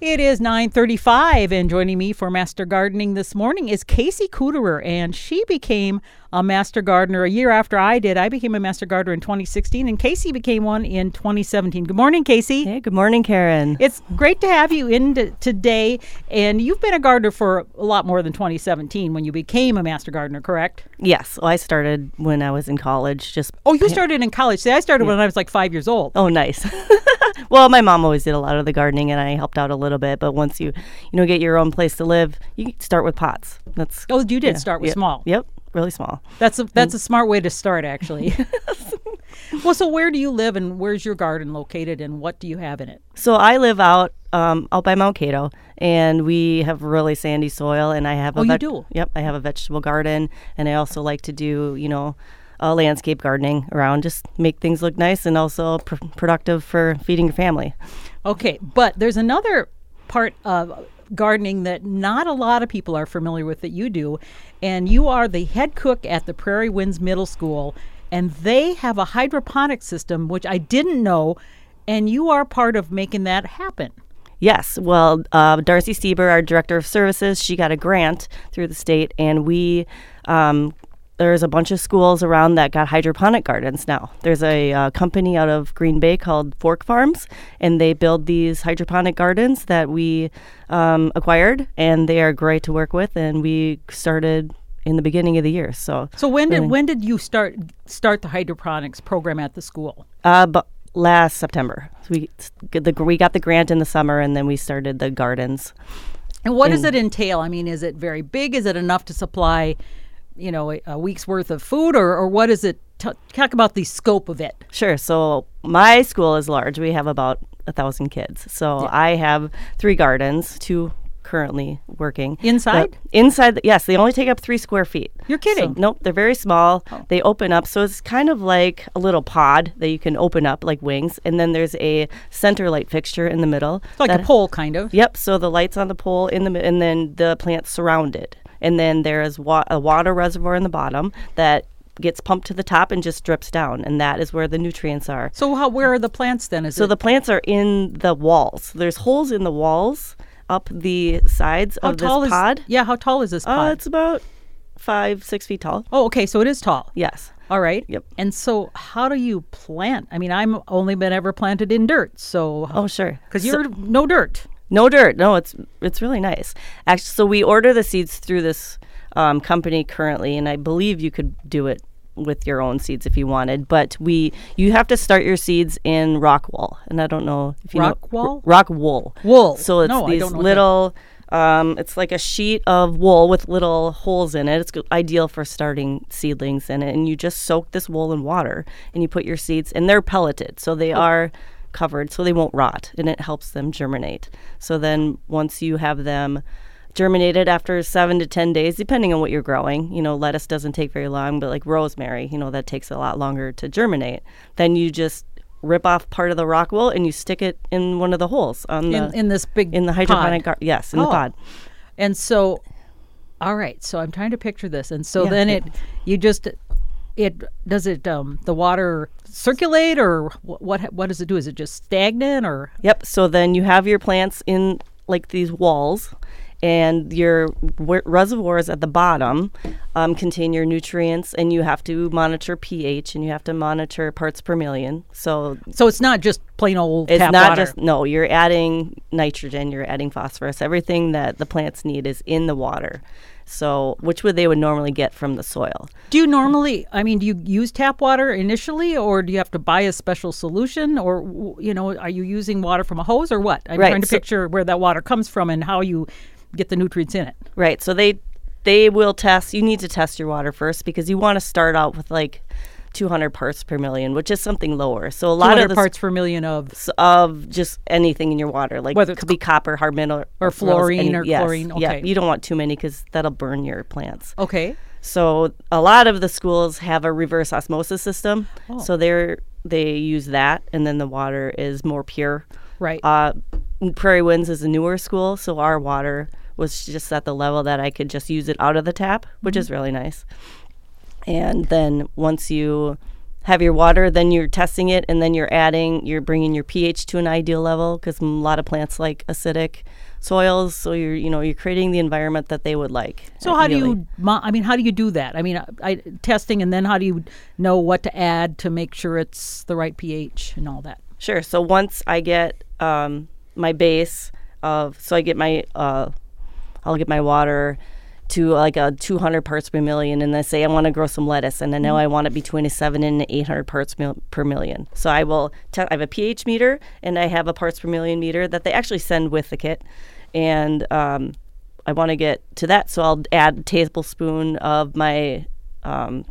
It is 9:35 and joining me for Master Gardening this morning is Casey Kuderer and she became a master gardener a year after I did. I became a master gardener in 2016 and Casey became one in 2017. Good morning, Casey. Hey, good morning, Karen. It's great to have you in t- today and you've been a gardener for a lot more than 2017 when you became a master gardener, correct? Yes, well, I started when I was in college. Just Oh, you started in college. See, I started when I was like 5 years old. oh, nice. well, my mom always did a lot of the gardening, and I helped out a little bit. But once you, you know, get your own place to live, you start with pots. That's Oh, you did yeah, start with yep, small. Yep, really small. That's a that's a smart way to start, actually. well, so where do you live, and where's your garden located, and what do you have in it? So I live out um, out by Mankato, and we have really sandy soil. And I have a Oh, you do? Yep, I have a vegetable garden, and I also like to do you know. Uh, landscape gardening around just make things look nice and also pr- productive for feeding your family. Okay, but there's another part of gardening that not a lot of people are familiar with that you do, and you are the head cook at the Prairie Winds Middle School, and they have a hydroponic system which I didn't know, and you are part of making that happen. Yes. Well, uh, Darcy Stieber, our director of services, she got a grant through the state, and we. Um, there's a bunch of schools around that got hydroponic gardens now. There's a uh, company out of Green Bay called Fork Farms, and they build these hydroponic gardens that we um, acquired, and they are great to work with. And we started in the beginning of the year. So, So when did really- when did you start start the hydroponics program at the school? uh, but last September, so we the, we got the grant in the summer, and then we started the gardens. And what does it entail? I mean, is it very big? Is it enough to supply, you know, a, a week's worth of food, or, or what is it? T- talk about the scope of it. Sure. So my school is large. We have about a thousand kids. So I have three gardens, two currently working Inside? The- inside, the, yes, they only take up three square feet. You're kidding. Oh. So, nope, they're very small. Oh. They open up, so it's kind of like a little pod that you can open up like wings, and then there's a center light fixture in the middle. It's like that- a pole, kind of. Yep. So the lights on the pole in the and then the plants surround it, and then there is wa- a water reservoir in the bottom that gets pumped to the top and just drips down, and that is where the nutrients are. So how where are the plants then? Is So it, the plants are in the walls. There's holes in the walls up the sides how of tall this is pod. yeah? How tall is this Uh, it's about five, six feet tall. oh, okay. So it is tall. Yes. All right. Yep. And so how do you plant? I mean, I'm only been ever planted in dirt. So Oh, sure. because So- you're no dirt. No dirt. No, it's it's really nice. Actually, so we order the seeds through this um, company currently, and I believe you could do it with your own seeds if you wanted. But we you have to start your seeds in rock wool, and I don't know if you Rock know wool? rock wool. Wool. So it's No, these don't know what little. Um, it's like a sheet of wool with little holes in it. It's ideal for starting seedlings in it, and you just soak this wool in water, and you put your seeds, and they're pelleted, so they are covered, so they won't rot, and it helps them germinate. So then once you have them germinated after seven to ten days, depending on what you're growing, you know, lettuce doesn't take very long, but like rosemary, you know, that takes a lot longer to germinate. Then you just rip off part of the rock wool and you stick it in one of the holes on the in, in this big in the hydroponic gar- yes in the Oh. pod And so, all right. So I'm trying to picture this, and so Yeah. then it, you just, it does it um the water circulate or what what does it do? Is it just stagnant or yep so then you have your plants in like these walls and your w- reservoirs at the bottom um, contain your nutrients and you have to monitor ph and you have to monitor parts per million so so it's not just plain old it's not water. just no you're adding nitrogen you're adding phosphorus everything that the plants need is in the water so which would they would normally get from the soil Do you normally? I mean, do you use tap water initially, or do you have to buy a special solution, or you know, are you using water from a hose or what? I'm Right, trying to so- picture where that water comes from and how you get the nutrients in it. Right. So they they will test. You need to test your water first because you want to start out with like 200 parts per million, which is something lower. So a lot of the parts per million of of just anything in your water, like Whether it could be copper, hard metal, or fluorine any- or yes, chlorine, Yeah, you don't want too many because that'll burn your plants. okay. So a lot of the schools have a reverse osmosis system. Oh. So they're they use that, and then the water is more pure. Right. Uh, Prairie Winds is a newer school, so our water was just at the level that I could just use it out of the tap, which Mm-hmm. is really nice. And then once you have your water, then you're testing it, and then you're adding, you're bringing your pH to an ideal level because a lot of plants like acidic soils. So you're, you know, you're creating the environment that they would like. So how do you? I mean, how do you do that? I mean, I, I, testing, and then how do you know what to add to make sure it's the right pH and all that? Sure. So once I get um, my base of, so I get my, uh, I'll get my water to like a 200 parts per million, and I say I want to grow some lettuce, and I know I want it between a seven and 800 parts mil- per million. So I will, I have a pH meter, and I have a parts per million meter that they actually send with the kit, and um, I want to get to that, so I'll add a tablespoon of my um,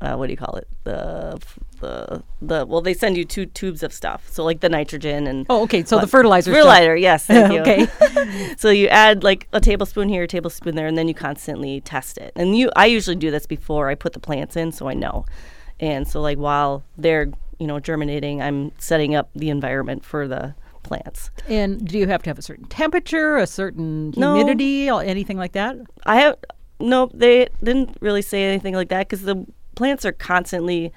uh, what do you call it? The the the well, they send you two tubes of stuff. So like the nitrogen and Oh, okay. So the what- fertilizer. stuff. fertilizer. Yes, thank you. Okay. so you add like a tablespoon here, a tablespoon there, and then you constantly test it. And you, I usually do this before I put the plants in, so I know. And so like while they're you know germinating, I'm setting up the environment for the plants. And do you have to have a certain temperature, a certain No. humidity, or anything like that? I have no. They didn't really say anything like that because the plants are constantly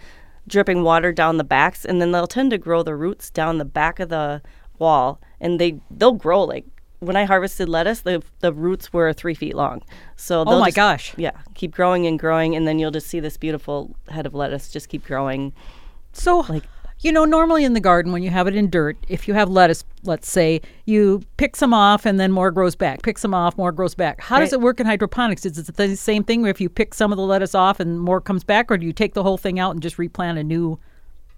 dripping water down the backs, and then they'll tend to grow the roots down the back of the wall, and they they'll grow like. When I harvested lettuce, the the roots were three feet long. So Oh my just- gosh. yeah, keep growing and growing, and then you'll just see this beautiful head of lettuce just keep growing. So, Like- you know, normally in the garden, when you have it in dirt, if you have lettuce, let's say, you pick some off and then more grows back. Pick some off, more grows back. How does it work in hydroponics? Is it the same thing where if you pick some of the lettuce off and more comes back, or do you take the whole thing out and just replant a new,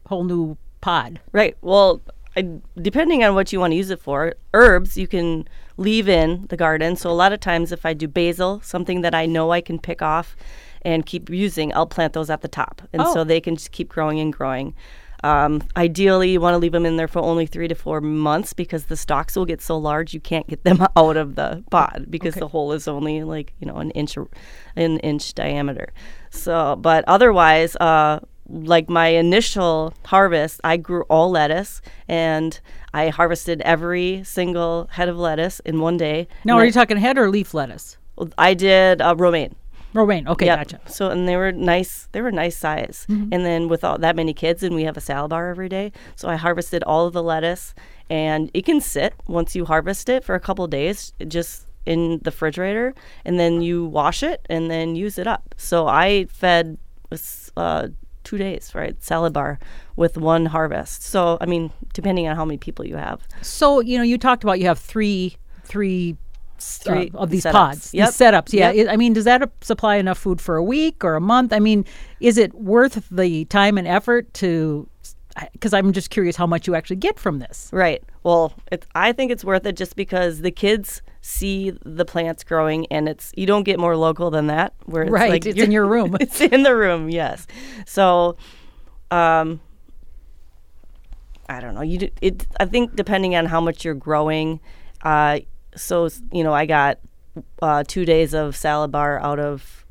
whole new pod? Right. Well, I, depending on what you want to use it for, herbs you can leave in the garden. So a lot of times, if I do basil, something that I know I can pick off and keep using, I'll plant those at the top, and Oh. so they can just keep growing and growing. Um, ideally, you want to leave them in there for only three to four months because the stalks will get so large you can't get them out of the pod because Okay. the hole is only like you know an inch, an inch diameter. So, but otherwise, uh, like my initial harvest, I grew all lettuce and I harvested every single head of lettuce in one day. Now, And are I- you talking head or leaf lettuce? I did uh, romaine. Romaine. Okay, Yep. gotcha. So and they were nice. They were nice size. And then with all that many kids, and we have a salad bar every day, so I harvested all of the lettuce, and it can sit once you harvest it for a couple days, just in the refrigerator, and then you wash it and then use it up. So I fed uh, two days, right, salad bar with one harvest. So I mean, depending on how many people you have. So, you know, you talked about you have three, three, Three uh, of these setups. pods, Yep. these setups. Yeah, Yep. I I mean, does that supply enough food for a week or a month? I mean, is it worth the time and effort to? Because I'm just curious how much you actually get from this. Right. Well, it, I think it's worth it just because the kids see the plants growing, and it's you don't get more local than that. Where it's Right, like it's in your room. it's in the room. Yes. So, um, I don't know. You it. I think depending on how much you're growing, uh, so you know, I got uh, two days of salad bar out of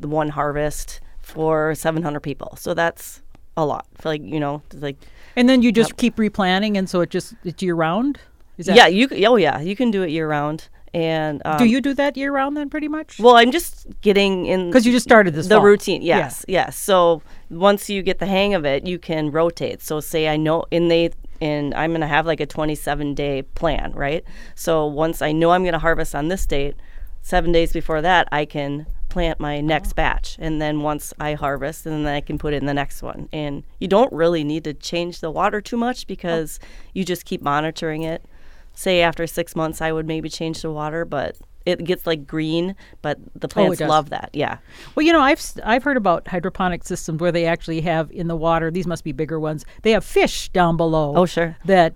the one harvest for 700 people. So that's a lot. For like you know, like And then you just keep replanting, and so it just it's year round. Is that, yeah, you oh yeah, you can do it year round. And um, Do you do that year round then, pretty much? Well, I'm just getting in Because you just started this the fall. routine. Yeah. Yes, yes. So once you get the hang of it, you can rotate. So say I know, and they and I'm gonna have like a 27 day plan, right? So once I know I'm gonna harvest on this date, seven days before that, I can plant my Oh. next batch, and then once I harvest, and then I can put in the next one. And you don't really need to change the water too much oh. because you just keep monitoring it. Say after six months, I would maybe change the water, but it gets like green. But the oh, plants does. love that. Yeah. Well, you know, I've I've heard about hydroponic systems where they actually have in the water. These must be bigger ones. They have fish down below. Oh, sure. That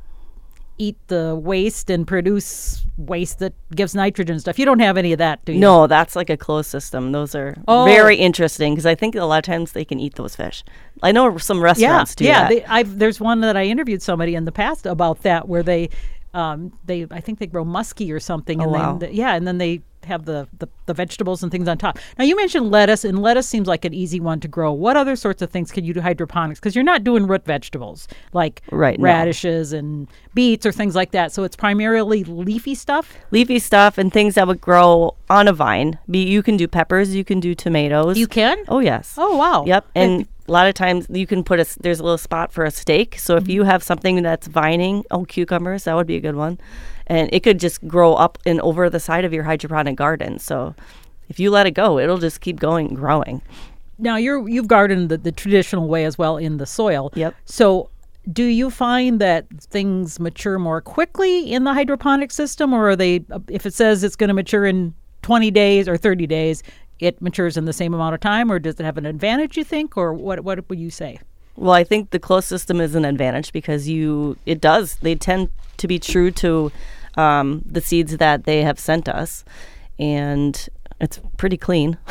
eat the waste and produce waste that gives nitrogen and stuff. You don't have any of that, do you? No, that's like a closed system. Those are Oh. very interesting because I think a lot of times they can eat those fish. I know some Yeah, restaurants do yeah. that. I've, there's one that I interviewed somebody in the past about that where they, um, they I think they grow musky or something, and Oh, wow. they, yeah, and then they have the, the the vegetables and things on top. Now you mentioned lettuce, and lettuce seems like an easy one to grow. What other sorts of things can you do hydroponics? Because you're not doing root vegetables like Right, no. radishes and beets or things like that. So it's primarily leafy stuff. Leafy stuff and things that would grow on a vine. Be you can do peppers, you can do tomatoes. You can. Oh yes. Oh wow. Yep. And a lot of times you can put a there's a little spot for a stake. So if you mm-hmm. have something that's vining, oh cucumbers, that would be a good one, and it could just grow up and over the side of your hydroponic garden. So if you let it go, it'll just keep going growing. Now you're you've gardened the, the traditional way as well in the soil. Yep. So do you find that things mature more quickly in the hydroponic system or are they if it says it's going to mature in 20 days or 30 days, it matures in the same amount of time or does it have an advantage you think or what what would you say? Well, I think the closed system is an advantage because you it does they tend to be true to um, the seeds that they have sent us, and it's pretty clean.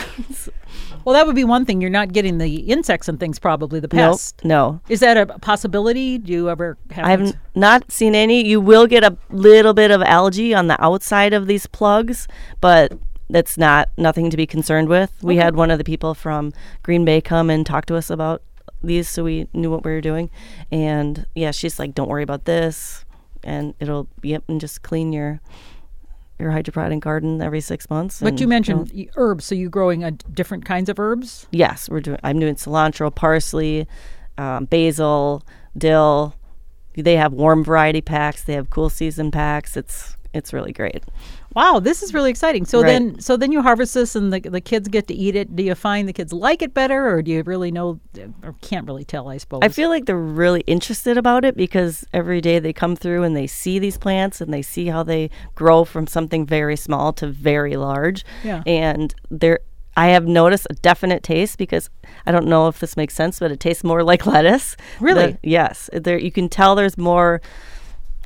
Well, that would be one thing. You're not getting the insects and things probably the Nope, pests. no. Is that a possibility? Do you ever have I have not seen any. You will get a little bit of algae on the outside of these plugs, but that's not nothing to be concerned with. We had one of the people from Green Bay come and talk to us about these, so we knew what we were doing. And yeah, she's like, "Don't worry about this," and it'll yep, and just clean your your hydroponic garden every six months. But and, you know, mentioned y herbs, so you're growing a different kinds of herbs. Yes, we're doing. I'm doing cilantro, parsley, um, basil, dill. They have warm variety packs. They have cool season packs. It's it's really great. Wow, this is really exciting. So Right. then, so then you harvest this, and the the kids get to eat it. Do you find the kids like it better, or do you really know, or can't really tell? I suppose. I feel like they're really interested about it because every day they come through and they see these plants and they see how they grow from something very small to very large. Yeah. And they're I have noticed a definite taste because I don't know if this makes sense, but it tastes more like lettuce. Really? Yes. There you can tell there's more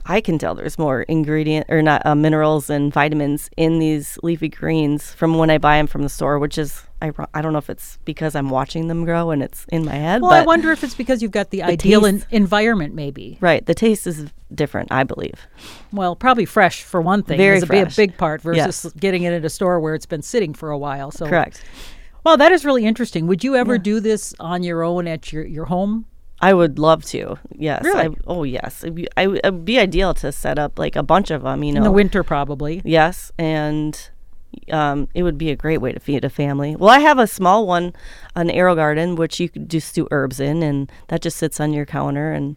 I can tell there's more ingredient or not uh, minerals and vitamins in these leafy greens from when I buy them from the store, which is I, I don't know if it's because I'm watching them grow and it's in my head. well, I wonder if it's because you've got the, ideal en- taste- environment, maybe. Right. The taste is different, I believe. Well, probably fresh for one thing. Very is a big, part versus Yes. getting it at a store where it's been sitting for a while. So Correct. Well, that is really interesting. Would you ever do this on your own at your your home? I would love to. Yes. Really? I, oh, yes. It'd be, I, w- it'd be ideal to set up like a bunch of them, you know. In the winter, probably. Yes, and um, it would be a great way to feed a family. Well, I have a small one, an AeroGarden, which you could just do herbs in, and that just sits on your counter, and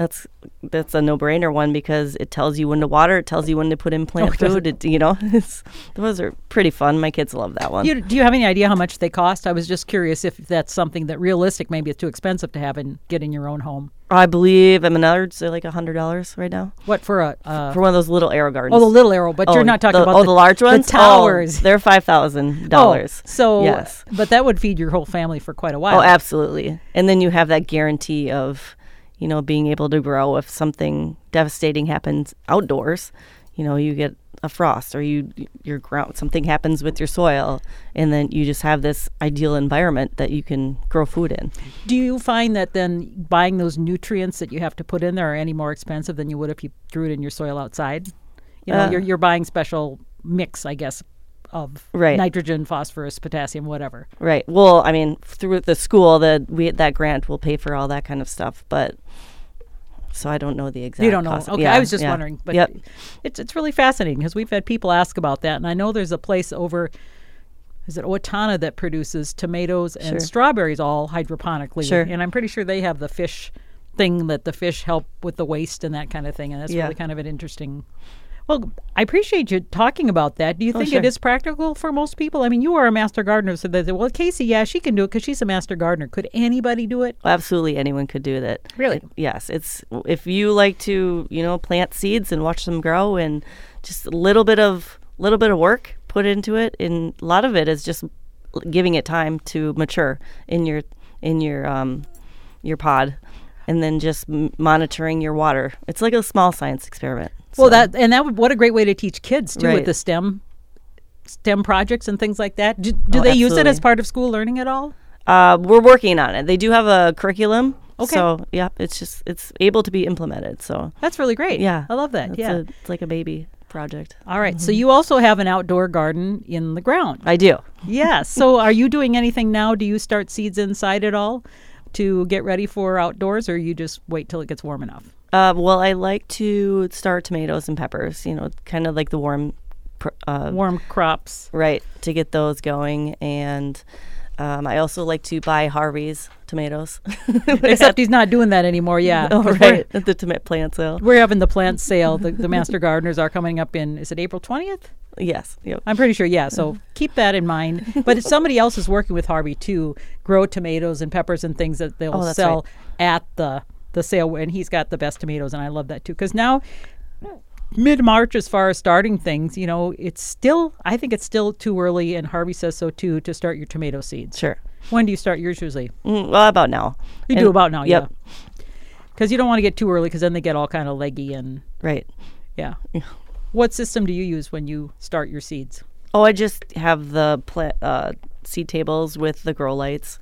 that's that's a no-brainer one because it tells you when to water, it tells you when to put in plant Oh, food. It, you know, it's, those are pretty fun. My kids love that one. You, do you have any idea how much they cost? I was just curious if that's something that realistic. Maybe it's too expensive to have and get in your own home. I believe at Menards they're like a hundred dollars right now What for a? Uh, for one of those little AeroGardens. oh, the little arrow, but you're Oh, not talking the, about oh the, the large ones. The Oh, towers. they're five thousand dollars. Oh, so, yes. but that would feed your whole family for quite a while. Oh, absolutely. And then you have that guarantee of, you know, being able to grow if something devastating happens outdoors. You know, you get a frost or you your ground something happens with your soil and then you just have this ideal environment that you can grow food in. Do you find that then buying those nutrients that you have to put in there are any more expensive than you would if you threw it in your soil outside? You know, Uh, you're you're buying special mix, I guess, of Right. nitrogen, phosphorus, potassium, whatever. Right. Well, I mean, through the school that we that grant will pay for all that kind of stuff, but so I don't know the exact You don't know. cost. Okay, Yeah, I was just yeah. wondering, but yep. it's it's really fascinating because we've had people ask about that, and I know there's a place over. Is it Owatonna that produces tomatoes and Sure. strawberries all hydroponically? Sure. And I'm pretty sure they have the fish thing that the fish help with the waste and that kind of thing, and that's Yeah. really kind of an interesting. Well, I appreciate you talking about that. Do you Oh, think sure. it is practical for most people? I mean, you are a master gardener, so they say, well, Casey, yeah, she can do it because she's a master gardener. Could anybody do it? Absolutely, anyone could do that. Really? It- yes, it's if you like to, you know, plant seeds and watch them grow, and just a little bit of little bit of work put into it, and a lot of it is just giving it time to mature in your in your um your pod, and then just m- monitoring your water. It's like a small science experiment. Well, that and that would, what a great way to teach kids too with the STEM STEM projects and things like that. Do, do Oh, they use it as part of school learning at all? uh, we're working on it. They do have a curriculum. Okay. So yeah, it's just it's able to be implemented. So That's really great. yeah, I love that. It's yeah. a, it's like a baby project. All right. So you also have an outdoor garden in the ground. I do. yeah. So are you doing anything now? Do you start seeds inside at all to get ready for outdoors, or you just wait till it gets warm enough? Uh, well, I like to start tomatoes and peppers. You know, kind of like the warm, uh, Warm crops. right, to get those going. And Um, I also like to buy Harvey's tomatoes. Except he's not doing that anymore. Yeah. oh, right. At the tomato plant sale. We're having the plant sale. The, the master gardeners are coming up in, is it April 20th? Yes. Yep. I'm pretty sure, yeah. So keep that in mind. But if somebody else is working with Harvey to grow tomatoes and peppers and things that they'll Oh, sell at the the sale, and he's got the best tomatoes, and I love that too. Because now, mid March, as far as starting things, you know, it's still I think it's still too early, and Harvey says so too, to start your tomato seeds. Sure. When do you start yours usually? Mm, well, about now. You And- do about now, Yep. yeah. Because you don't want to get too early, because then they get all kind of leggy and Right. yeah. What system do you use when you start your seeds? Oh, I just have the plant uh, seed tables with the grow lights,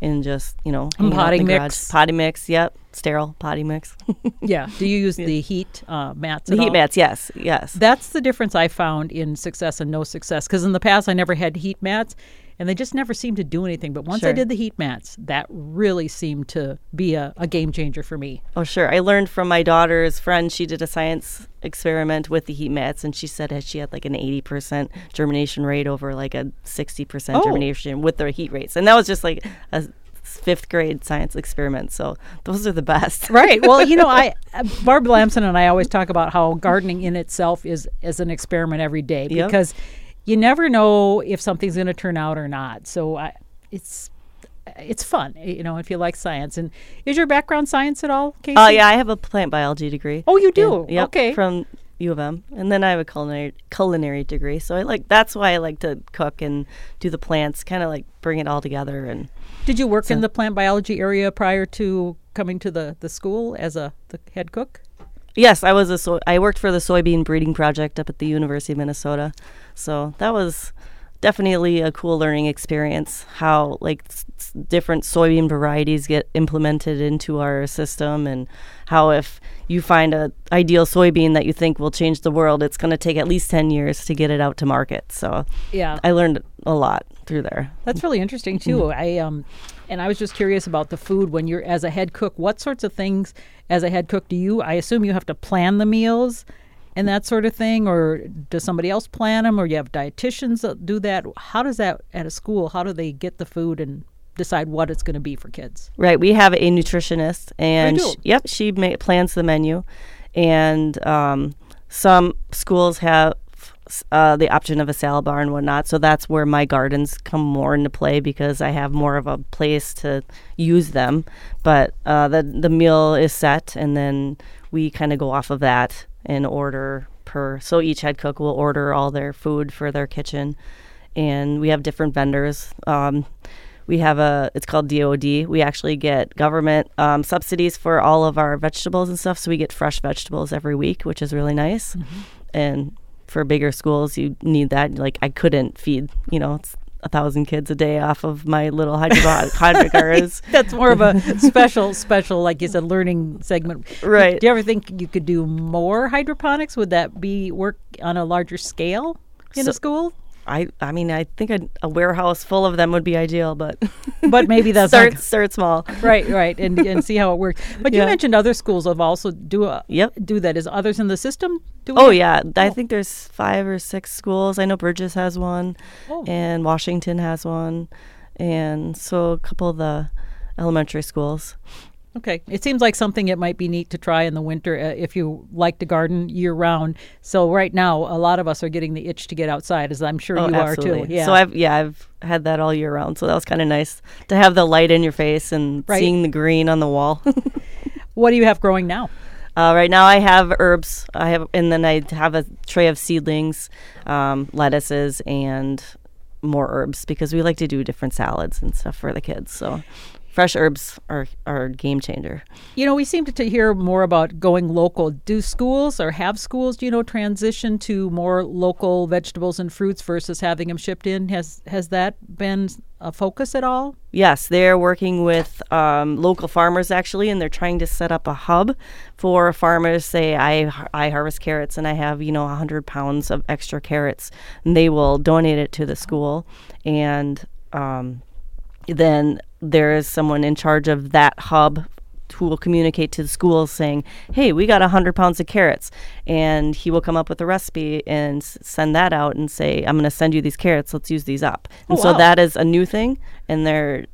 and just you know potting the garage. mix. Potty mix. Yep. Sterile potty mix. Yeah. Do you use the heat uh, mats? the at heat all? mats. Yes. Yes. That's the difference I found in success and no success. Because in the past, I never had heat mats, and they just never seemed to do anything. But once I did the heat mats, that really seemed to be a, a game changer for me. Oh, sure. I learned from my daughter's friend. She did a science experiment with the heat mats, and she said that she had like an 80% germination rate over like a 60% Oh. germination with their heat rates. And that was just like a fifth grade science experiment. So those are the best. Right. Well, you know, I uh, Barb Lamson and I always talk about how gardening in itself is is an experiment every day Yep. You never know if something's going to turn out or not. So I, it's it's fun, eh, you know, if you like science. And is your background science at all, Casey? Oh, yeah. I have a plant biology degree. Oh, you do? Yeah, yep, Okay. From U of M, and then I have a culinary culinary degree. So I like that's why I like to cook and do the plants, kind of like bring it all together. And Did you work in the plant biology area prior to coming to the, the school as a the head cook? Yes, I was a soy- I worked for the soybean breeding project up at the University of Minnesota. So that was definitely a cool learning experience. How like s- different soybean varieties get implemented into our system, and how if you find a ideal soybean that you think will change the world, it's going to take at least ten years to get it out to market. So Yeah. I learned a lot through there. That's really interesting too. I um and I was just curious about the food when you're as a head cook, what sorts of things as a head cook do you I assume you have to plan the meals and that sort of thing or does somebody else plan them or you have dietitians that do that? How does that at a school? How do they get the food and decide what it's going to be for kids? Right. We have a nutritionist, and do? sh- yep, she ma- plans the menu, and um, some schools have uh, the option of a salad bar and whatnot. So that's where my gardens come more into play because I have more of a place to use them. But uh, the the meal is set, and then we kind of go off of that and order per. So each head cook will order all their food for their kitchen, and we have different vendors. Um, we have a it's called DOD. We actually get government um, subsidies for all of our vegetables and stuff, so we get fresh vegetables every week, which is really nice. And for bigger schools, you need that. Like I couldn't feed, you know, it's a thousand kids a day off of my little hydroponic hydroponics. That's more of a special special like you said learning segment. Right. Do you ever think you could do more hydroponics? Would that be work on a larger scale in a school? I I mean I think a, a warehouse full of them would be ideal, but But maybe that's start not start small. right, right, and and see how it works. But you mentioned other schools have also do a Yep. do that. Is others in the system doing? Oh it? yeah, I Oh. think there's five or six schools. I know Burgess has one, Oh. and Washington has one, and so a couple of the elementary schools. Okay, it seems like something it might be neat to try in the winter uh, if you like to garden year round. So right now, a lot of us are getting the itch to get outside, as I'm sure oh, you absolutely. are too. Yeah. So I've yeah I've had that all year round. So that was kind of nice to have the light in your face and Right. seeing the green on the wall. what do you have growing now? Uh, right now, I have herbs. I have, and then I have a tray of seedlings, um, lettuces, and more herbs because we like to do different salads and stuff for the kids. So, fresh herbs are are a game changer. You know, we seem to, to hear more about going local. Do schools or have schools, do you know, transition to more local vegetables and fruits versus having them shipped in? Has has that been a focus at all? Yes, they're working with um, local farmers actually, and they're trying to set up a hub for farmers. Say, I I harvest carrots and I have you know hundred pounds of extra carrots, and they will donate it to the school, and um, then there is someone in charge of that hub who will communicate to the schools saying, "Hey, we got hundred pounds of carrots," and he will come up with a recipe and s- send that out and say, "I'm going to send you these carrots. Let's use these up." And Oh, so wow. that is a new thing, and they're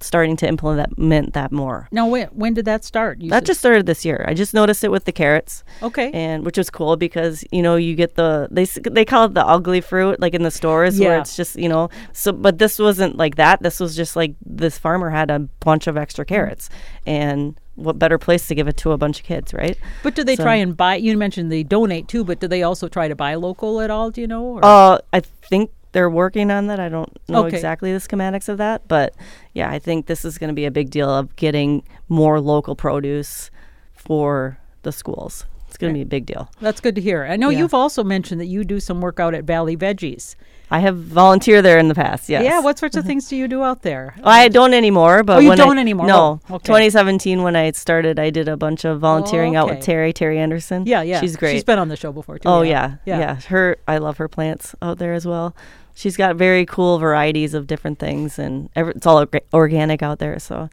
starting to implement that more. Now, when, when did that start? You That said- just started this year. I just noticed it with the carrots okay. and which is cool because you know you get the they they call it the ugly fruit like in the stores Yeah. where it's just you know so but this wasn't like that this was just like this farmer had a bunch of extra carrots and what better place to give it to a bunch of kids right but do they so- try and buy? You mentioned they donate too, but do they also try to buy local at all? Do you know? or- uh i think they're working on that i don't know Okay. exactly the schematics of that but yeah i think this is going to be a big deal of getting more local produce for the schools it's going to be a big deal That's good to hear. I know Yeah. you've also mentioned that you do some work out at Valley Veggies. i have volunteered there in the past yes Yeah, what sorts of mm-hmm. things do you do out there? I don't anymore, but Oh, you don't anymore? No, Oh, okay. 2017 when I started, I did a bunch of volunteering out okay. with Terry, Terry Anderson. Yeah, yeah. she's great. She's been on the show before too. oh yeah, yeah, yeah. Her, I love her plants out there as well. She's got very cool varieties of different things, and it's all organic out there. So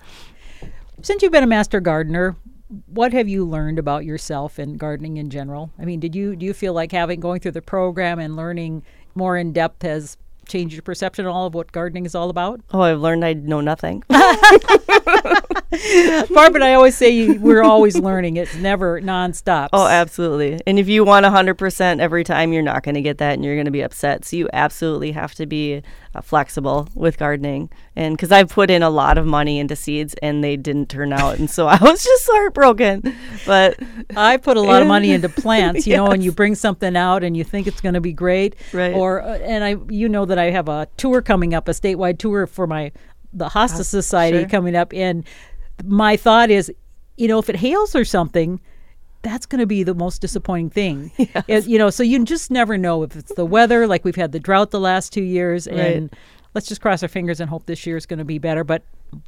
Since you've been a master gardener, what have you learned about yourself and gardening in general? I mean, did you do you feel like having going through the program and learning more in depth has changed your perception at all of what gardening is all about? oh, I've learned I know nothing. Barb and I always say we're always learning. It's never nonstop. Oh, absolutely. And if you want 100% every time, you're not going to get that and you're going to be upset. So you absolutely have to be uh, flexible with gardening. And because I've put in a lot of money into seeds and they didn't turn out. And so I was just heartbroken. But I put a lot of money into plants, you know, and you bring something out and you think it's going to be great, Right. Or uh, and I, you know, that I have a tour coming up, a statewide tour for my the Hospice ah, Society sure. coming up, and my thought is, you know, if it hails or something. That's going to be the most disappointing thing, It- you know. So you just never know if it's the weather, like we've had the drought the last two years, and let's just cross our fingers and hope this year is going to be better. But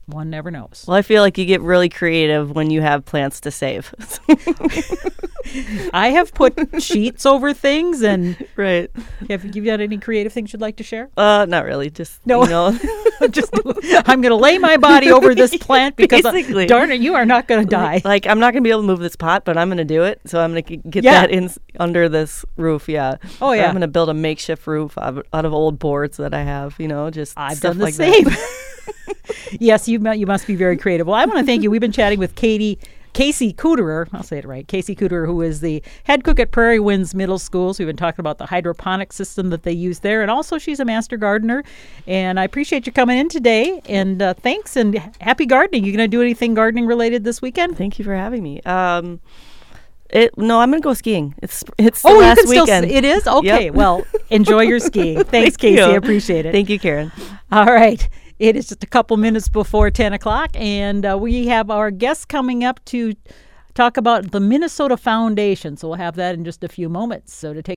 one never knows. well, I feel like you get really creative when you have plants to save. I have put sheets over things, and right. have you got any creative things you'd like to share? Uh, not really. Just, No. you know. just I'm going to lay my body over this plant because uh, Basically. darn it, you are not going to die. Like I'm not gonna be able to move this pot, but I'm gonna do it. So I'm gonna get Yeah. that in under this roof. Yeah. Oh, Or yeah. I'm gonna build a makeshift roof out of, out of old boards that I have. You know, just I've stuff done the like same. Yes, you you must be very creative. Well, I want to thank you. We've been chatting with Katie. Casey Kuderer, I'll say it right. Casey Kuderer, who is the head cook at Prairie Winds Middle Schools. So we've been talking about the hydroponic system that they use there, and also she's a master gardener. And I appreciate you coming in today. And uh, thanks, and happy gardening. You going to do anything gardening related this weekend? Thank you for having me. Um, it no, I'm gonna go skiing. It's it's Oh, you last can still. weekend. s- It is okay. Yep. Well, enjoy your skiing. Thanks, Thank Casey. you. I appreciate it. Thank you, Karen. All right. It is just a couple minutes before 10 o'clock, and uh, we have our guests coming up to talk about the Minnesota Foundation. So we'll have that in just a few moments. So to take